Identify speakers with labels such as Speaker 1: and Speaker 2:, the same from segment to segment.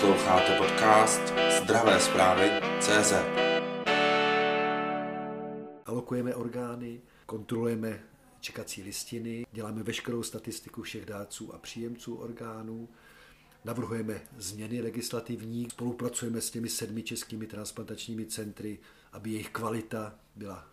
Speaker 1: Posloucháte podcast Zdravé zprávy CZ.
Speaker 2: Alokujeme orgány, kontrolujeme čekací listiny, děláme veškerou statistiku všech dárců a příjemců orgánů, navrhujeme změny legislativní, spolupracujeme s těmi sedmi českými transplantačními centry, aby jejich kvalita byla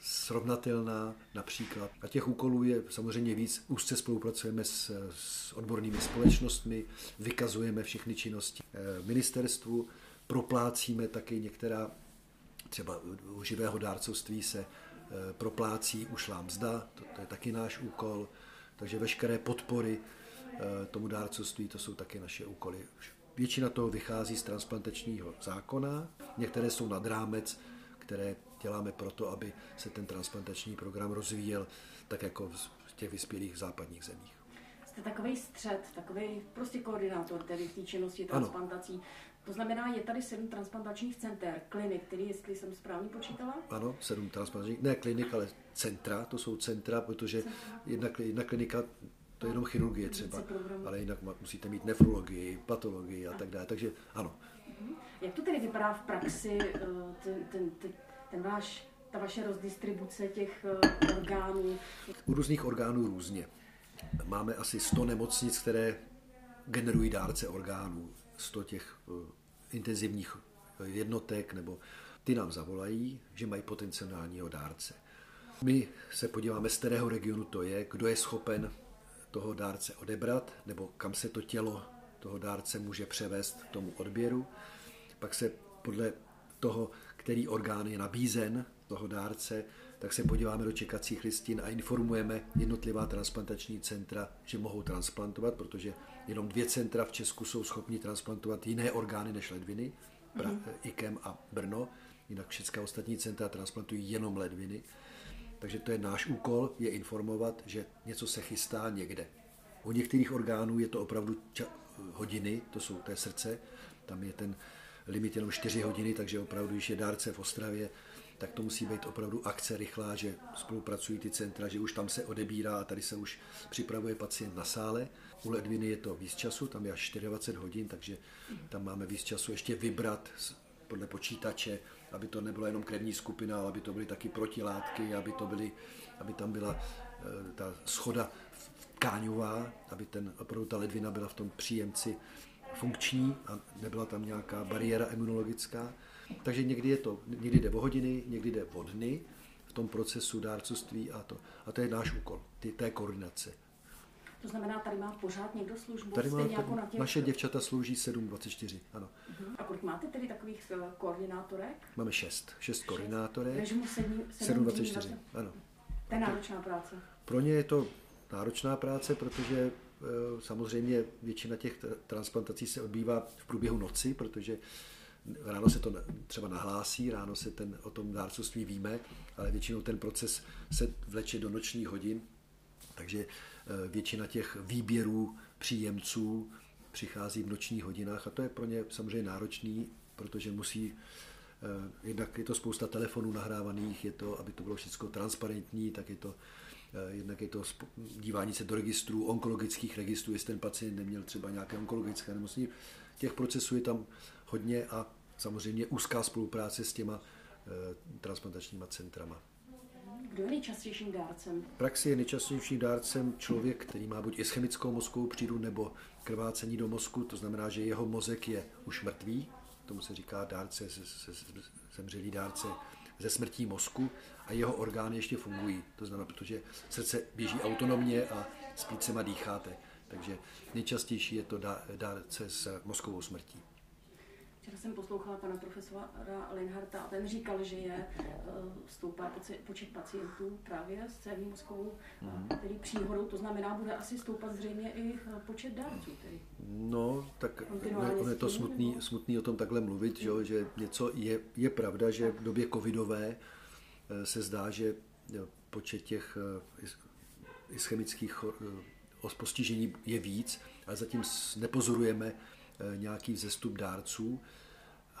Speaker 2: srovnatelná například. A těch úkolů je samozřejmě víc. Úzce spolupracujeme s, s odbornými společnostmi, vykazujeme všechny činnosti eh, ministerstvu, proplácíme taky některá, třeba u živého dárcovství se eh, proplácí ušlá mzda, to, to je taky náš úkol, takže veškeré podpory eh, tomu dárcovství, to jsou taky naše úkoly. Většina toho vychází z transplantačního zákona, některé jsou nad rámec, které děláme proto, aby se ten transplantační program rozvíjel tak jako v těch vyspělých západních zemích.
Speaker 3: Jste takový střed, takový prostě koordinátor tedy v té činnosti transplantací. Ano. To znamená, je tady sedm transplantačních center, klinik, který, jestli jsem správně počítala?
Speaker 2: Ano, sedm transplantačních, ne klinik, ale centra, to jsou centra, protože jedna, jedna klinika to je jenom chirurgie třeba, ale jinak musíte mít nefrologii, patologii a tak dále, takže ano.
Speaker 3: Mhm. Jak to tedy vypadá v praxi, eh, ten, ten, ten, ten váš, ta vaše rozdistribuce těch eh, orgánů?
Speaker 2: U různých orgánů různě. Máme asi 100 nemocnic, které generují dárce orgánů, 100 těch uh, intenzivních jednotek, nebo ty nám zavolají, že mají potenciálního dárce. My se podíváme, z kterého regionu to je, kdo je schopen toho dárce odebrat, nebo kam se to tělo toho dárce může převést k tomu odběru. Pak se podle toho, který orgán je nabízen toho dárce, tak se podíváme do čekacích listin a informujeme jednotlivá transplantační centra, že mohou transplantovat, protože jenom dvě centra v Česku jsou schopni transplantovat jiné orgány než ledviny, mm-hmm. IKEM a Brno, jinak všechny ostatní centra transplantují jenom ledviny. Takže to je náš úkol, je informovat, že něco se chystá někde. U některých orgánů je to opravdu ča- hodiny, to jsou té srdce, tam je ten limit jenom 4 hodiny, takže opravdu, když je dárce v Ostravě, tak to musí být opravdu akce rychlá, že spolupracují ty centra, že už tam se odebírá a tady se už připravuje pacient na sále. U ledviny je to víc času, tam je až 24 hodin, takže tam máme víc času ještě vybrat podle počítače, aby to nebylo jenom krevní skupina, ale aby to byly taky protilátky, aby, to byly, aby tam byla eh, ta schoda tkáňová, aby ten, opravdu ta ledvina byla v tom příjemci funkční a nebyla tam nějaká bariéra imunologická. Takže někdy, je to, někdy jde o hodiny, někdy jde o dny v tom procesu dárcovství a to. A to je náš úkol, ty, té koordinace.
Speaker 3: To znamená, tady má pořád někdo službu?
Speaker 2: Tady má, jako na těch... Naše děvčata slouží 7-24, ano.
Speaker 3: Uh-huh. A kolik máte tedy takových uh, koordinátorek?
Speaker 2: Máme 6, 6 koordinátorek.
Speaker 3: Režimu
Speaker 2: 7-24, ano.
Speaker 3: To je náročná práce.
Speaker 2: Pro ně je to náročná práce, protože Eh, samozřejmě většina těch transplantací se odbývá v průběhu noci, protože ráno se to třeba nahlásí, ráno se ten, o tom dárcovství víme, ale většinou ten proces se vleče do nočních hodin, takže eh, většina těch výběrů příjemců přichází v nočních hodinách a to je pro ně samozřejmě náročný, protože musí eh, jednak je to spousta telefonů nahrávaných, je to, aby to bylo všechno transparentní, tak je to Eh, jednak je to dívání se do registrů, onkologických registrů, jestli ten pacient neměl třeba nějaké onkologické nemocní. Těch procesů je tam hodně a samozřejmě úzká spolupráce s těma eh, transplantačníma centrama.
Speaker 3: Kdo je nejčastějším dárcem?
Speaker 2: V praxi je nejčastějším dárcem člověk, který má buď ischemickou mozkovou přídu nebo krvácení do mozku, to znamená, že jeho mozek je už mrtvý, tomu se říká dárce, zemřelý dárce ze smrtí mozku a jeho orgány ještě fungují. To znamená, protože srdce běží autonomně a s plícema dýcháte. Takže nejčastější je to dárce s mozkovou smrtí.
Speaker 3: Včera jsem poslouchala pana profesora Linharta a ten říkal, že je eh, stoupá počet pacientů právě s cévní mozkovou, mm-hmm. tedy příhodou, to znamená, bude asi stoupat zřejmě i eh, počet dárců. Tedy.
Speaker 2: No, tak on je to smutný, smutný o tom takhle mluvit, že, že něco je, je pravda, že v době covidové eh, se zdá, že počet těch ischemických postižení je víc, ale zatím nepozorujeme nějaký vzestup dárců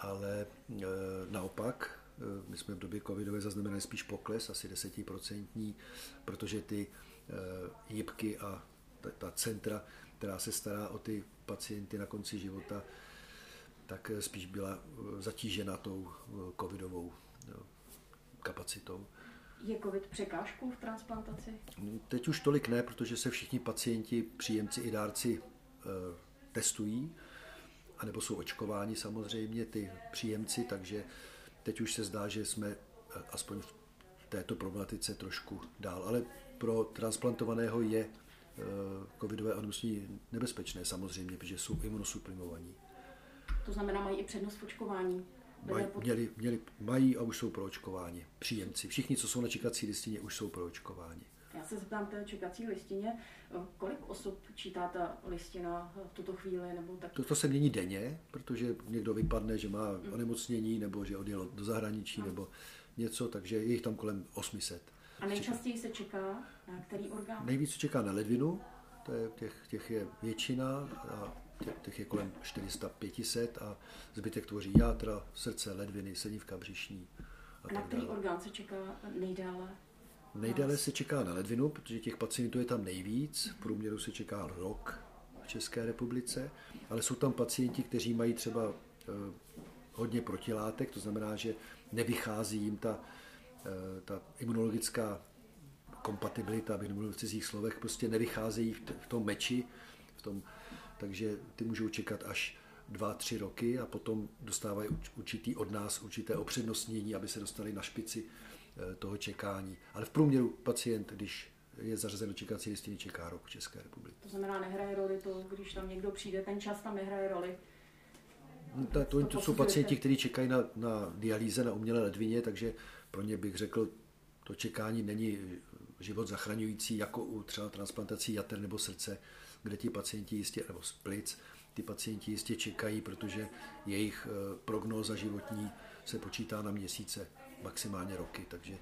Speaker 2: ale e, naopak, e, my jsme v době covidové zaznamenali spíš pokles, asi desetiprocentní, protože ty jibky a ta, ta centra, která se stará o ty pacienty na konci života, tak spíš byla zatížena tou covidovou kapacitou.
Speaker 3: Je covid překážkou v transplantaci?
Speaker 2: Teď už tolik ne, protože se všichni pacienti, příjemci i dárci testují, anebo jsou očkováni samozřejmě ty příjemci, takže teď už se zdá, že jsme aspoň v této problematice trošku dál. Ale pro transplantovaného je eh, covidové onemocnění nebezpečné samozřejmě, protože jsou imunosuprimovaní.
Speaker 3: To znamená, mají i přednost v očkování?
Speaker 2: Maj, měli, měli, mají a už jsou pro očkování. Příjemci. Všichni, co jsou na čekací listině, už jsou pro očkování.
Speaker 3: Já se zeptám té čekací listině, kolik osob čítá ta listina v tuto chvíli? Nebo tak...
Speaker 2: to, to se mění denně, protože někdo vypadne, že má mm. onemocnění, nebo že odjel do zahraničí, mm. nebo něco, takže je jich tam kolem 800.
Speaker 3: A nejčastěji se čeká na který orgán?
Speaker 2: Nejvíc se čeká na ledvinu, to je, těch, těch je většina a těch, těch je kolem 400-500 a zbytek tvoří játra, srdce, ledviny, sedívka břišní.
Speaker 3: A, a na který dále. orgán se čeká nejdále?
Speaker 2: Nejdále se čeká na ledvinu, protože těch pacientů je tam nejvíc. V průměru se čeká rok v České republice, ale jsou tam pacienti, kteří mají třeba eh, hodně protilátek, to znamená, že nevychází jim ta, eh, ta imunologická kompatibilita, abych nemluvil v cizích slovech, prostě nevycházejí v tom meči, v tom, takže ty můžou čekat až dva, tři roky a potom dostávají určitý od nás určité opřednostnění, aby se dostali na špici toho čekání. Ale v průměru pacient, když je zařazen do čekací listiny, čeká rok v České republice.
Speaker 3: To znamená, nehraje roli to, když tam někdo přijde, ten čas tam nehraje roli.
Speaker 2: No, to, to, to jsou pacienti, kteří čekají na, na dialýze, na umělé ledvině, takže pro ně bych řekl, to čekání není život zachraňující jako u třeba transplantací jater nebo srdce, kde ti pacienti jistě, nebo splic, ty pacienti jistě čekají, protože jejich eh, prognóza životní se počítá na měsíce, maximálně roky, takže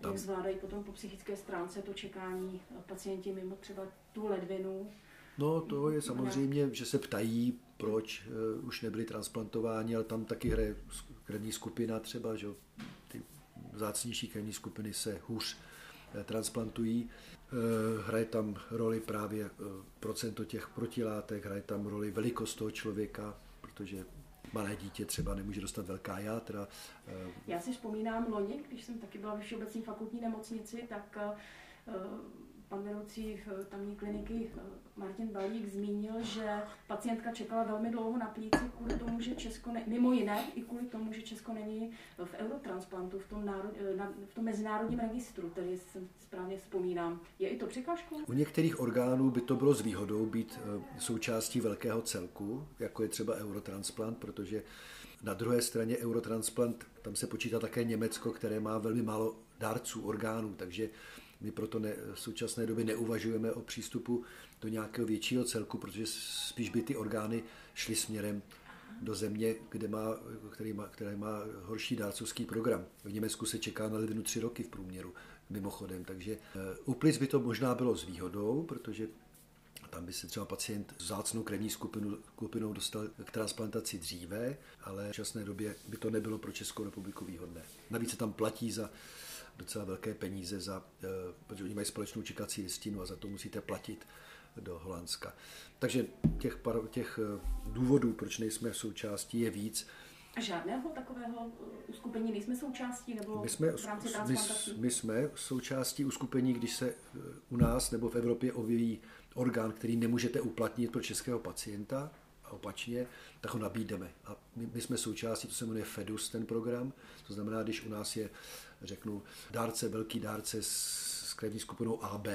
Speaker 3: tam... Jak zvládají potom po psychické stránce to čekání pacienti mimo třeba tu ledvinu?
Speaker 2: No to je samozřejmě, že se ptají, proč uh, už nebyli transplantováni, ale tam taky hraje krevní skupina třeba, že ty vzácnější krevní skupiny se hůř uh, transplantují. Hraje tam roli právě procento těch protilátek, hraje tam roli velikost toho člověka, protože malé dítě třeba nemůže dostat velká játra.
Speaker 3: Já si vzpomínám loni, když jsem taky byla ve Všeobecní fakultní nemocnici, tak pan vedoucí tamní kliniky eh, Martin Balík zmínil, že pacientka čekala velmi dlouho na plíci kvůli tomu, že Česko, ne, mimo jiné, i kvůli tomu, že Česko není v eurotransplantu, v tom, národ, eh, na, v tom mezinárodním registru, který jsem správně vzpomínám. Je i to překážkou?
Speaker 2: U některých orgánů by to bylo s výhodou být eh, součástí velkého celku, jako je třeba eurotransplant, protože na druhé straně eurotransplant, tam se počítá také Německo, které má velmi málo dárců orgánů, takže my proto ne, v současné době neuvažujeme o přístupu do nějakého většího celku, protože spíš by ty orgány šly směrem do země, kde má, který má, které má horší dárcovský program. V Německu se čeká na ledvinu tři roky v průměru, mimochodem. Takže u plic by to možná bylo s výhodou, protože tam by se třeba pacient s zácnou krevní skupinu, skupinou dostal k transplantaci dříve, ale v časné době by to nebylo pro Českou republiku výhodné. Navíc se tam platí za docela velké peníze, za, eh, protože oni mají společnou čekací listinu a za to musíte platit do Holandska. Takže těch, těch eh, důvodů, proč nejsme v součástí, je víc.
Speaker 3: A žádného takového eh, uskupení nejsme součástí nebo
Speaker 2: my jsme,
Speaker 3: v rámci
Speaker 2: my, my jsme součástí uskupení, když se u nás nebo v Evropě objeví orgán, který nemůžete uplatnit pro českého pacienta, opačně, tak ho nabídeme. A my, my jsme součástí, to se jmenuje FEDUS, ten program, to znamená, když u nás je řeknu, dárce, velký dárce s krevní skupinou AB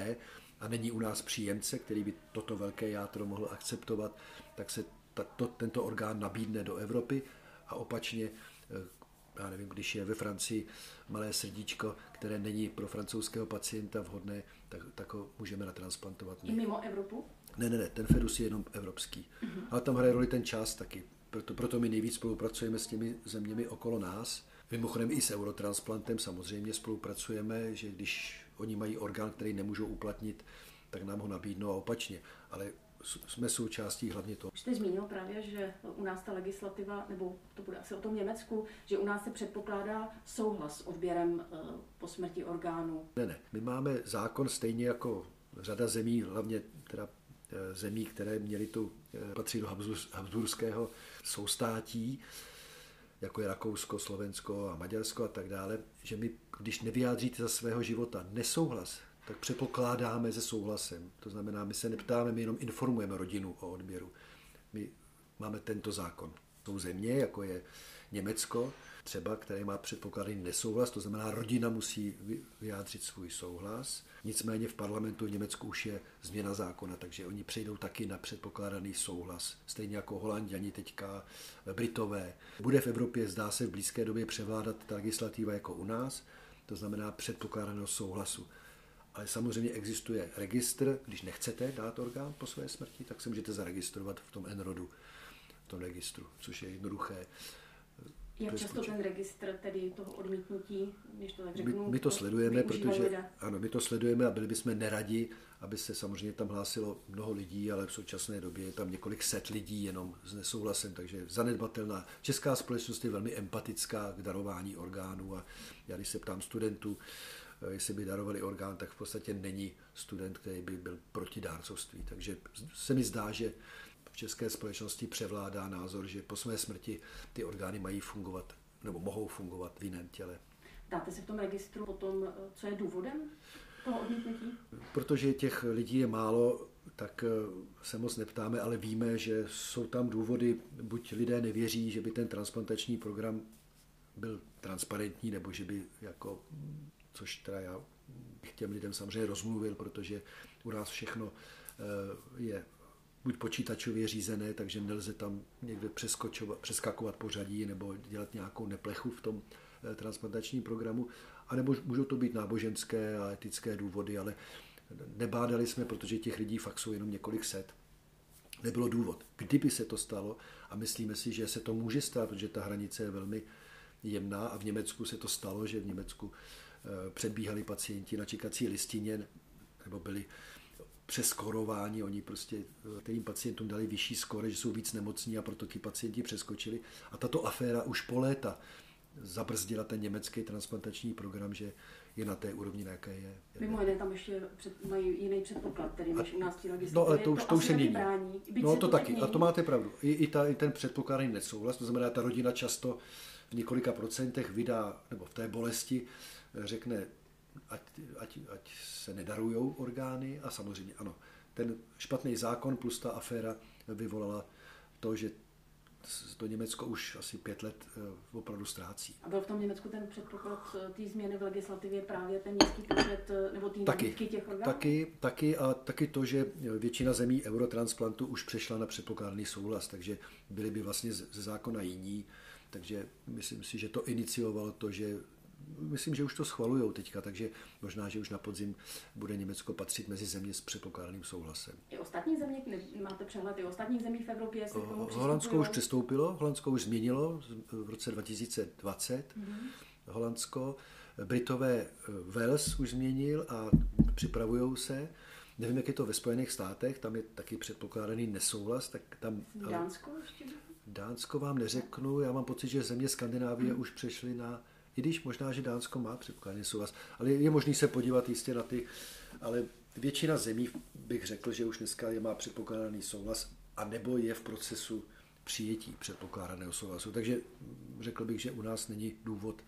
Speaker 2: a není u nás příjemce, který by toto velké játro mohl akceptovat, tak se ta, to, tento orgán nabídne do Evropy a opačně eh, já nevím, když je ve Francii malé srdíčko, které není pro francouzského pacienta vhodné, tak, tak ho můžeme natransplantovat.
Speaker 3: I mimo Evropu?
Speaker 2: Ne, ne, ne, ten Fedus je jenom evropský. Mm-hmm. Ale tam hraje roli ten čas taky. Proto, proto my nejvíc spolupracujeme s těmi zeměmi okolo nás, Mimochodem i s Eurotransplantem samozřejmě spolupracujeme, že když oni mají orgán, který nemůžou uplatnit, tak nám ho nabídnou a opačně. Ale jsme součástí hlavně toho.
Speaker 3: Jste zmínil právě, že u nás ta legislativa, nebo to bude asi o tom Německu, že u nás se předpokládá souhlas s odběrem eh, po smrti orgánů.
Speaker 2: Ne, ne. My máme zákon stejně jako řada zemí, hlavně teda zemí, které měly tu, patří do Habsburského soustátí, jako je Rakousko, Slovensko a Maďarsko a tak dále, že my, když nevyjádříte za svého života nesouhlas, tak předpokládáme se souhlasem. To znamená, my se neptáme, my jenom informujeme rodinu o odběru. My máme tento zákon. Jsou země, jako je Německo, třeba, které má předpokládaný nesouhlas, to znamená, rodina musí vyjádřit svůj souhlas. Nicméně v parlamentu v Německu už je změna zákona, takže oni přejdou taky na předpokládaný souhlas. Stejně jako Holanděni teďka, Britové. Bude v Evropě, zdá se, v blízké době převládat ta legislativa jako u nás, to znamená předpokládaného souhlasu. Ale samozřejmě existuje registr, když nechcete dát orgán po své smrti, tak se můžete zaregistrovat v tom NRODu, v tom registru, což je jednoduché.
Speaker 3: Jak často ten registr tedy toho odmítnutí, když to tak řeknu,
Speaker 2: my, my to sledujeme, protože lidé. ano, my to sledujeme a byli bychom neradi, aby se samozřejmě tam hlásilo mnoho lidí, ale v současné době je tam několik set lidí jenom s nesouhlasem, takže zanedbatelná. Česká společnost je velmi empatická k darování orgánů a já když se ptám studentů, jestli by darovali orgán, tak v podstatě není student, který by byl proti dárcovství. Takže se mi zdá, že české společnosti převládá názor, že po své smrti ty orgány mají fungovat nebo mohou fungovat v jiném těle.
Speaker 3: Dáte se v tom registru potom, co je důvodem toho odmítnutí?
Speaker 2: Protože těch lidí je málo, tak eh, se moc neptáme, ale víme, že jsou tam důvody, buď lidé nevěří, že by ten transplantační program byl transparentní, nebo že by jako, což teda já bych těm lidem samozřejmě rozmluvil, protože u nás všechno eh, je buď počítačově řízené, takže nelze tam někde přeskakovat pořadí nebo dělat nějakou neplechu v tom eh, transplantačním programu, anebo můžou to být náboženské a etické důvody, ale nebádali jsme, protože těch lidí fakt jsou jenom několik set. Nebylo důvod. Kdyby se to stalo, a myslíme si, že se to může stát, protože ta hranice je velmi jemná a v Německu se to stalo, že v Německu předbíhali pacienti na čekací listině nebo byli přeskorování, oni prostě kterým pacientům dali vyšší skore, že jsou víc nemocní a proto ti pacienti přeskočili. A tato aféra už po léta zabrzdila ten německý transplantační program, že je na té úrovni, na jaké je.
Speaker 3: Mimo jiné tam ještě před, mají jiný předpoklad, tedy než u nás
Speaker 2: ti No ale to už, to, to už se mění. No to taky, a to máte pravdu. I, i, ta, i ten předpokládaný nesouhlas, to znamená, ta rodina často v několika procentech vydá, nebo v té bolesti řekne, ať, ať, ať se nedarují orgány a samozřejmě ano, ten špatný zákon plus ta aféra vyvolala to, že to Německo už asi pět let eh, opravdu ztrácí.
Speaker 3: A byl v tom Německu ten předpoklad eh, té změny v legislativě právě ten nízký počet eh, nebo té taky, těch orgánů?
Speaker 2: Taky, taky a taky to, že většina zemí eurotransplantu už přešla na předpokládaný souhlas, takže byli by vlastně ze zákona jiní. Takže myslím si, že to iniciovalo to, že myslím, že už to schvalují teďka, takže možná, že už na podzim bude Německo patřit mezi země s předpokládaným souhlasem.
Speaker 3: I ostatní země, máte přehled i ostatních zemí v Evropě, jestli k tomu
Speaker 2: Holandsko už přistoupilo, Holandsko už změnilo v roce 2020. Mm-hmm. Holandsko, Britové eh, Wales už změnil a připravují se. Nevím, jak je to ve Spojených státech, tam je taky předpokládaný nesouhlas, tak tam...
Speaker 3: Dánsko ještě?
Speaker 2: Dánsko vám neřeknu, já mám pocit, že země Skandinávie hmm. už přešly na i když možná, že Dánsko má předpokládaný souhlas, ale je možný se podívat jistě na ty, ale většina zemí bych řekl, že už dneska je má předpokládaný souhlas a nebo je v procesu přijetí předpokládaného souhlasu. Takže řekl bych, že u nás není důvod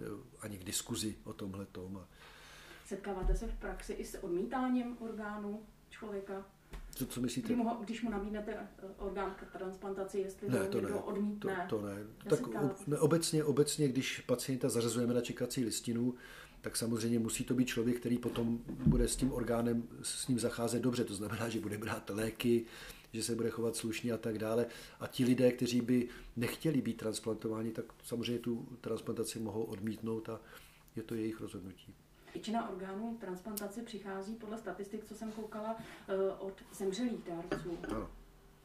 Speaker 2: eh, ani k diskuzi o tomhle tom.
Speaker 3: Setkáváte se v praxi i s odmítáním orgánů člověka?
Speaker 2: Co, co myslíte?
Speaker 3: Kdy mu, když mu nabídnete eh, orgán k transplantaci, jestli ne, to, to ne, odmítne?
Speaker 2: To, to ne. Tak ne, obecně, obecně, když pacienta zařazujeme na čekací listinu, tak samozřejmě musí to být člověk, který potom bude s tím orgánem s ním zacházet dobře. To znamená, že bude brát léky, že se bude chovat slušně a tak dále. A ti lidé, kteří by nechtěli být transplantováni, tak samozřejmě tu transplantaci mohou odmítnout a je to jejich rozhodnutí.
Speaker 3: Většina orgánů transplantace přichází podle statistik, co jsem koukala, eh, od zemřelých dárců. Ano.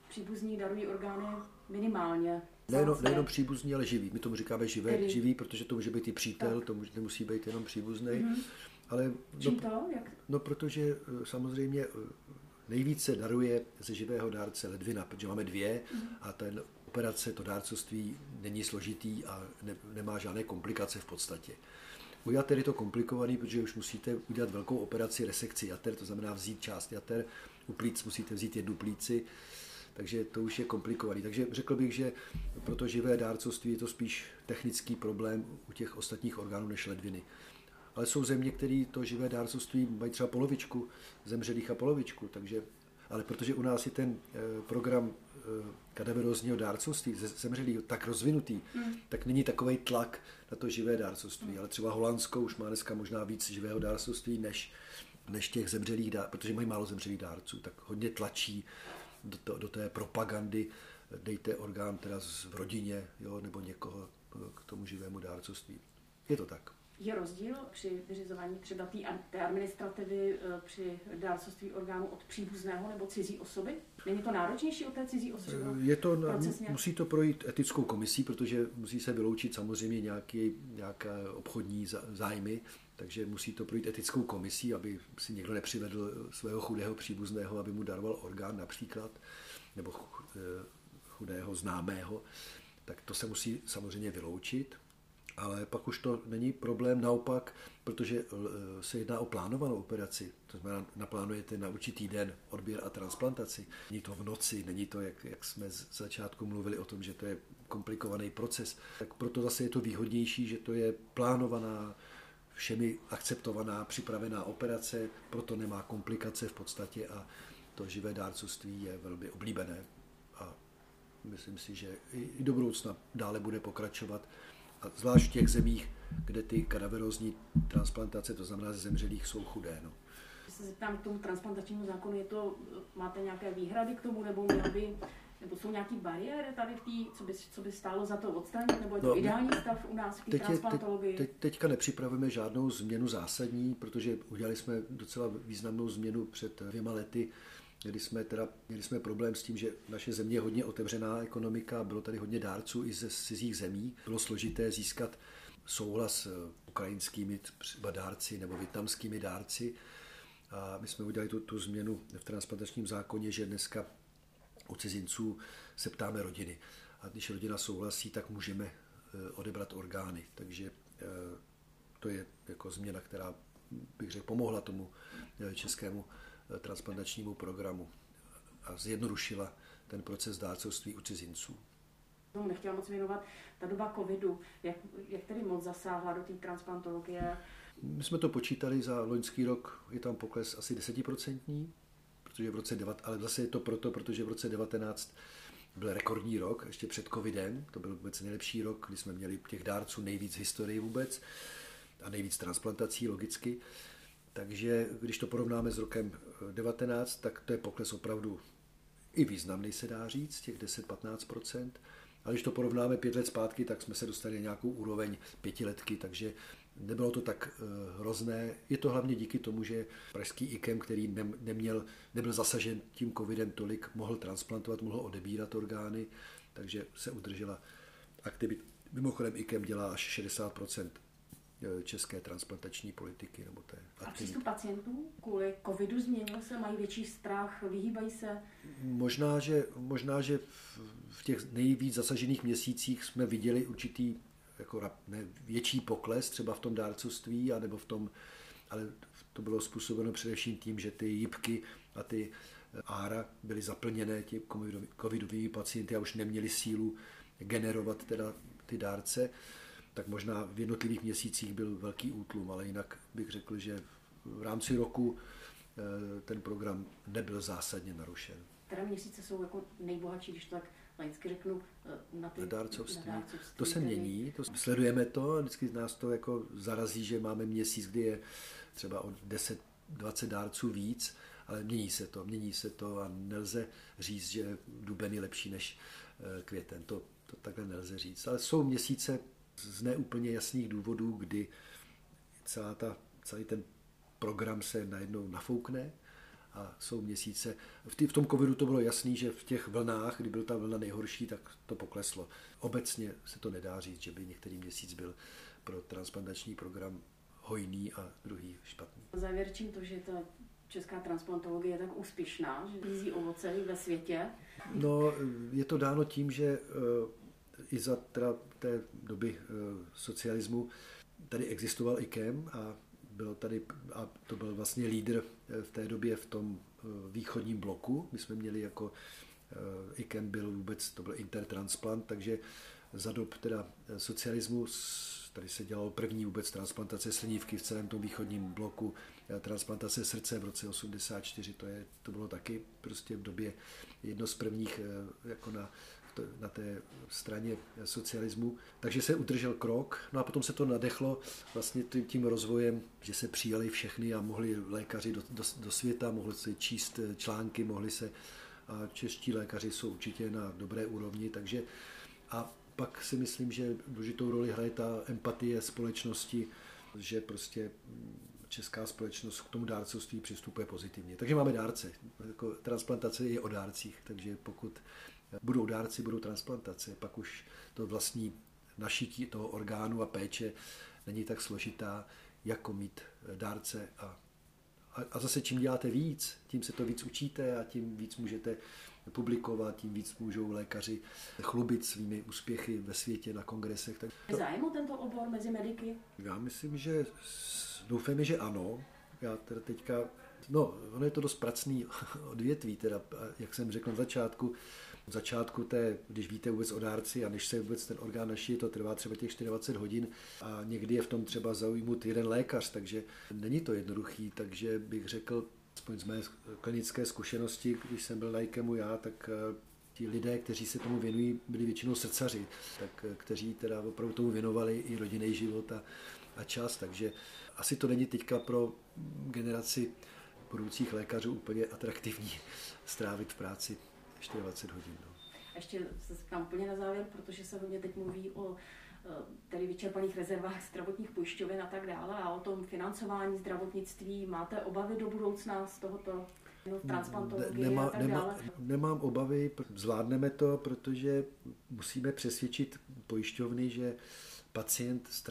Speaker 3: Příbuzní darují orgány minimálně.
Speaker 2: Nejenom, nejenom příbuzní, ale živý. My tomu říkáme živé, Tedy. živý, protože to může být i přítel, tak. to může, nemusí být jenom příbuzný. Mm-hmm. Ale,
Speaker 3: no, to? Jak?
Speaker 2: No, protože eh, samozřejmě eh, nejvíce daruje ze živého dárce ledvina, protože máme dvě mm-hmm. a ten operace, to dárcovství není složitý a ne, nemá žádné komplikace v podstatě. U jater je to komplikovaný, protože už musíte udělat velkou operaci resekci jater, to znamená vzít část jater, u plíc musíte vzít jednu plíci, takže to už je komplikovaný. Takže řekl bych, že pro to živé dárcovství je to spíš technický problém u těch ostatních orgánů než ledviny. Ale jsou země, které to živé dárcovství mají třeba polovičku zemřelých a polovičku, takže ale protože u nás je ten eh, program kadaverózního dárcovství zemřelý tak rozvinutý, hmm. tak není takový tlak na to živé dárcovství. Hmm. Ale třeba Holandsko už má dneska možná víc živého dárcovství než, než těch zemřelých dárců, protože mají málo zemřelých dárců, tak hodně tlačí do, to, do té propagandy, dejte orgán teda v rodině jo, nebo někoho eh, k tomu živému dárcovství. Je to tak.
Speaker 3: Je rozdíl při vyřizování třeba té administrativy eh, při dárcovství orgánu od příbuzného nebo cizí osoby? Není to náročnější od té cizí osoby? Eh,
Speaker 2: je to, procesně? musí to projít etickou komisí, protože musí se vyloučit samozřejmě nějaký, nějaké obchodní zájmy, takže musí to projít etickou komisí, aby si někdo nepřivedl svého chudého příbuzného, aby mu daroval orgán například, nebo eh, chudého známého, tak to se musí samozřejmě vyloučit ale pak už to není problém naopak, protože eh, se jedná o plánovanou operaci. To znamená, naplánujete na určitý den odběr a transplantaci. Není to v noci, není to, jak, jak jsme z začátku mluvili o tom, že to je komplikovaný proces. Tak proto zase je to výhodnější, že to je plánovaná, všemi akceptovaná, připravená operace, proto nemá komplikace v podstatě a to živé dárcovství je velmi oblíbené. A myslím si, že i do budoucna dále bude pokračovat a zvlášť v těch zemích, kde ty kadaverózní transplantace, to znamená ze zemřelých, jsou chudé. No.
Speaker 3: Když se zeptám k tomu transplantačnímu zákonu, je to, máte nějaké výhrady k tomu, nebo měl by, nebo jsou nějaké bariéry tady v té, co by, co by stálo za to odstranit, nebo je to no, ideální stav u nás v té transplantologii?
Speaker 2: Teď, teď, teďka nepřipravujeme žádnou změnu zásadní, protože udělali jsme docela významnou změnu před dvěma lety, kdy jsme teda, měli jsme problém s tím, že naše země je hodně otevřená ekonomika, bylo tady hodně dárců i ze cizích zemí. Bylo složité získat souhlas eh, ukrajinskými třeba dárci nebo větnamskými dárci. A my jsme udělali tu, tu změnu v transplantačním zákoně, že dneska u cizinců se ptáme rodiny. A když rodina souhlasí, tak můžeme eh, odebrat orgány. Takže eh, to je jako změna, která bych řekl pomohla tomu českému transplantačnímu programu a zjednodušila ten proces dárcovství u cizinců.
Speaker 3: Tomu nechtěla moc věnovat. Ta doba covidu, jak, jak tedy moc zasáhla do té transplantologie?
Speaker 2: My jsme to počítali za loňský rok, je tam pokles asi desetiprocentní, protože v roce 9, ale zase je to proto, protože v roce 19 byl rekordní rok, ještě před covidem, to byl vůbec nejlepší rok, kdy jsme měli těch dárců nejvíc v historii vůbec a nejvíc transplantací logicky. Takže když to porovnáme s rokem 19, tak to je pokles opravdu i významný, se dá říct, těch 10-15%. A když to porovnáme pět let zpátky, tak jsme se dostali na nějakou úroveň pětiletky, takže nebylo to tak eh, hrozné. Je to hlavně díky tomu, že pražský IKEM, který neměl, nebyl zasažen tím covidem tolik, mohl transplantovat, mohl odebírat orgány, takže se udržela aktivita. Mimochodem IKEM dělá až 60 Eh, české transplantační politiky. Nebo té
Speaker 3: a přístup pacientů kvůli covidu změnil se, mají větší strach, vyhýbají se?
Speaker 2: Možná, že, možná, že v těch nejvíc zasažených měsících jsme viděli určitý jako ne, větší pokles třeba v tom dárcovství, anebo v tom, ale to bylo způsobeno především tím, že ty jípky a ty eh, ára byly zaplněné ti covidovými pacienty a už neměli sílu generovat teda ty dárce tak možná v jednotlivých měsících byl velký útlum, ale jinak bych řekl, že v rámci roku eh, ten program nebyl zásadně narušen.
Speaker 3: Které měsíce jsou jako nejbohatší, když to tak laicky řeknu, eh, na ty
Speaker 2: na dárcovství. Na dárcovství to se mění, to sledujeme to, vždycky nás to jako zarazí, že máme měsíc, kdy je třeba o 10-20 dárců víc, ale mění se to, mění se to a nelze říct, že duben je lepší než eh, květen. To, to takhle nelze říct. Ale jsou měsíce, z neúplně jasných důvodů, kdy celá ta, celý ten program se najednou nafoukne a jsou měsíce. V, tý, v tom covidu to bylo jasný, že v těch vlnách, kdy byl ta vlna nejhorší, tak to pokleslo. Obecně se to nedá říct, že by některý měsíc byl pro transplantační program hojný a druhý špatný.
Speaker 3: Závěrčím to, že ta česká transplantologie je tak úspěšná, že vízí ovoce ve světě.
Speaker 2: No, je to dáno tím, že eh, i za teda té doby eh, socialismu tady existoval IKEM a byl tady, a to byl vlastně lídr eh, v té době v tom východním bloku. My jsme měli jako IKEM byl vůbec, to byl intertransplant, takže za dob teda socialismu tady se dělalo první vůbec transplantace slinivky v celém tom východním bloku, transplantace srdce v roce 84, to, je, to bylo taky prostě v době jedno z prvních jako na na té straně socialismu. Takže se udržel krok, no a potom se to nadechlo vlastně tím rozvojem, že se přijali všechny a mohli lékaři do, do, do světa, mohli se číst články, mohli se a čeští lékaři jsou určitě na dobré úrovni, takže a pak si myslím, že důležitou roli hraje ta empatie společnosti, že prostě česká společnost k tomu dárcovství přistupuje pozitivně. Takže máme dárce. Jako transplantace je o dárcích, takže pokud budou dárci, budou transplantace, pak už to vlastní našití toho orgánu a péče není tak složitá, jako mít dárce a a zase čím děláte víc, tím se to víc učíte a tím víc můžete publikovat, tím víc můžou lékaři chlubit svými úspěchy ve světě na kongresech. Tak
Speaker 3: to... Zájem o tento obor mezi mediky?
Speaker 2: Já myslím, že doufáme, že ano. Já teda teďka, no, ono je to dost pracný odvětví, teda, jak jsem řekl na začátku, v začátku té, když víte vůbec o dárci a než se vůbec ten orgán naší, to trvá třeba těch 24 hodin a někdy je v tom třeba zaujmut jeden lékař, takže není to jednoduchý, takže bych řekl, aspoň z mé klinické zkušenosti, když jsem byl na IKEMu já, tak eh, ti lidé, kteří se tomu věnují, byli většinou srdcaři, tak, eh, kteří teda opravdu tomu věnovali i rodinný život a, a čas, takže asi to není teďka pro generaci budoucích lékařů úplně atraktivní strávit v práci 24 hodin. No.
Speaker 3: Ještě se zeptám úplně na závěr, protože se hodně teď mluví o eh, tedy vyčerpaných rezervách zdravotních pojišťoven a tak dále a o tom financování zdravotnictví. Máte obavy do budoucna z tohoto no, transplantologie Nemá, a nemá?
Speaker 2: Nemám obavy, zvládneme to, protože musíme přesvědčit pojišťovny, že pacient s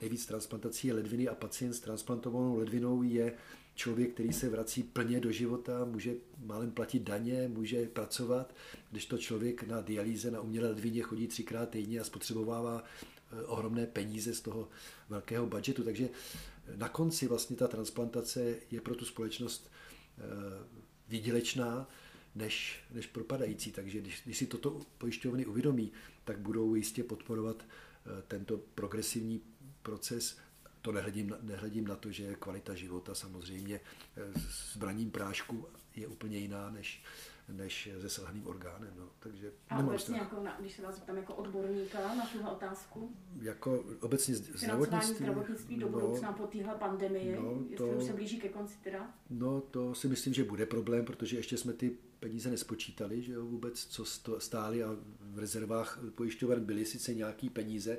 Speaker 2: nejvíc transplantací je ledviny a pacient s transplantovanou ledvinou je člověk, který se vrací plně do života, může málem platit daně, může pracovat, když to člověk na dialýze, na umělé ledvině chodí třikrát týdně a spotřebovává eh, ohromné peníze z toho velkého budžetu. Takže na konci vlastně ta transplantace je pro tu společnost eh, výdělečná než, než propadající. Takže když, když si toto pojišťovny uvědomí, tak budou jistě podporovat eh, tento progresivní proces to nehledím, nehledím na to, že kvalita života samozřejmě eh, s braním prášku je úplně jiná než, než se selhaným orgánem. No. Takže
Speaker 3: a obecně, jako na, když se vás zeptám jako odborníka na tuhle otázku?
Speaker 2: Jako obecně zdravotnictví,
Speaker 3: zdravotnictví do budoucna no, po téhle pandemii, no, to, jestli už se blíží ke konci teda?
Speaker 2: No to si myslím, že bude problém, protože ještě jsme ty peníze nespočítali, že jo, vůbec, co stály a v rezervách pojišťoven byly sice nějaký peníze,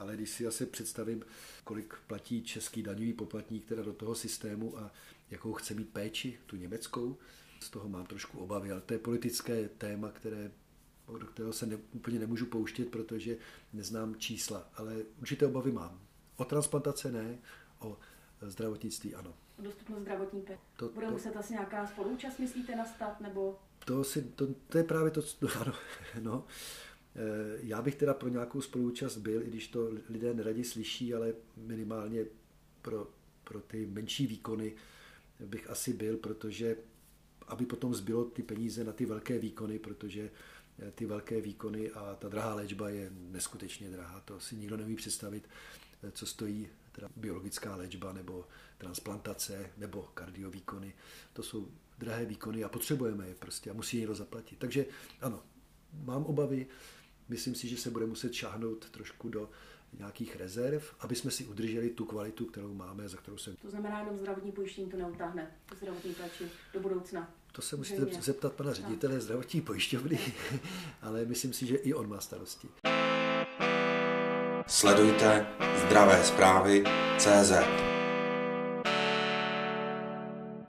Speaker 2: ale když si asi představím, kolik platí český daňový poplatník teda do toho systému a jakou chce mít péči, tu německou, z toho mám trošku obavy, ale to je politické téma, které, do kterého se ne, úplně nemůžu pouštět, protože neznám čísla, ale určité obavy mám. O transplantace ne, o zdravotnictví ano.
Speaker 3: Dostupnost zdravotní péče. To, Bude to, muset asi nějaká spolúčast, myslíte, nastat, nebo?
Speaker 2: To, si, to, to je právě to, ano, no, já bych teda pro nějakou spoluúčast byl, i když to lidé neradi slyší, ale minimálně pro, pro ty menší výkony bych asi byl, protože aby potom zbylo ty peníze na ty velké výkony, protože eh, ty velké výkony a ta drahá léčba je neskutečně drahá. To si nikdo neumí představit, eh, co stojí teda biologická léčba nebo transplantace nebo kardiovýkony. To jsou drahé výkony a potřebujeme je prostě a musí někdo zaplatit. Takže ano, mám obavy, Myslím si, že se bude muset šáhnout trošku do nějakých rezerv, aby jsme si udrželi tu kvalitu, kterou máme, za kterou se...
Speaker 3: To znamená, jenom zdravotní pojištění to neutáhne, zdravotní péči do budoucna.
Speaker 2: To se musíte Zřejmě. zeptat pana ředitele no. zdravotní pojišťovny, ale myslím si, že i on má starosti.
Speaker 1: Sledujte zdravé zprávy CZ.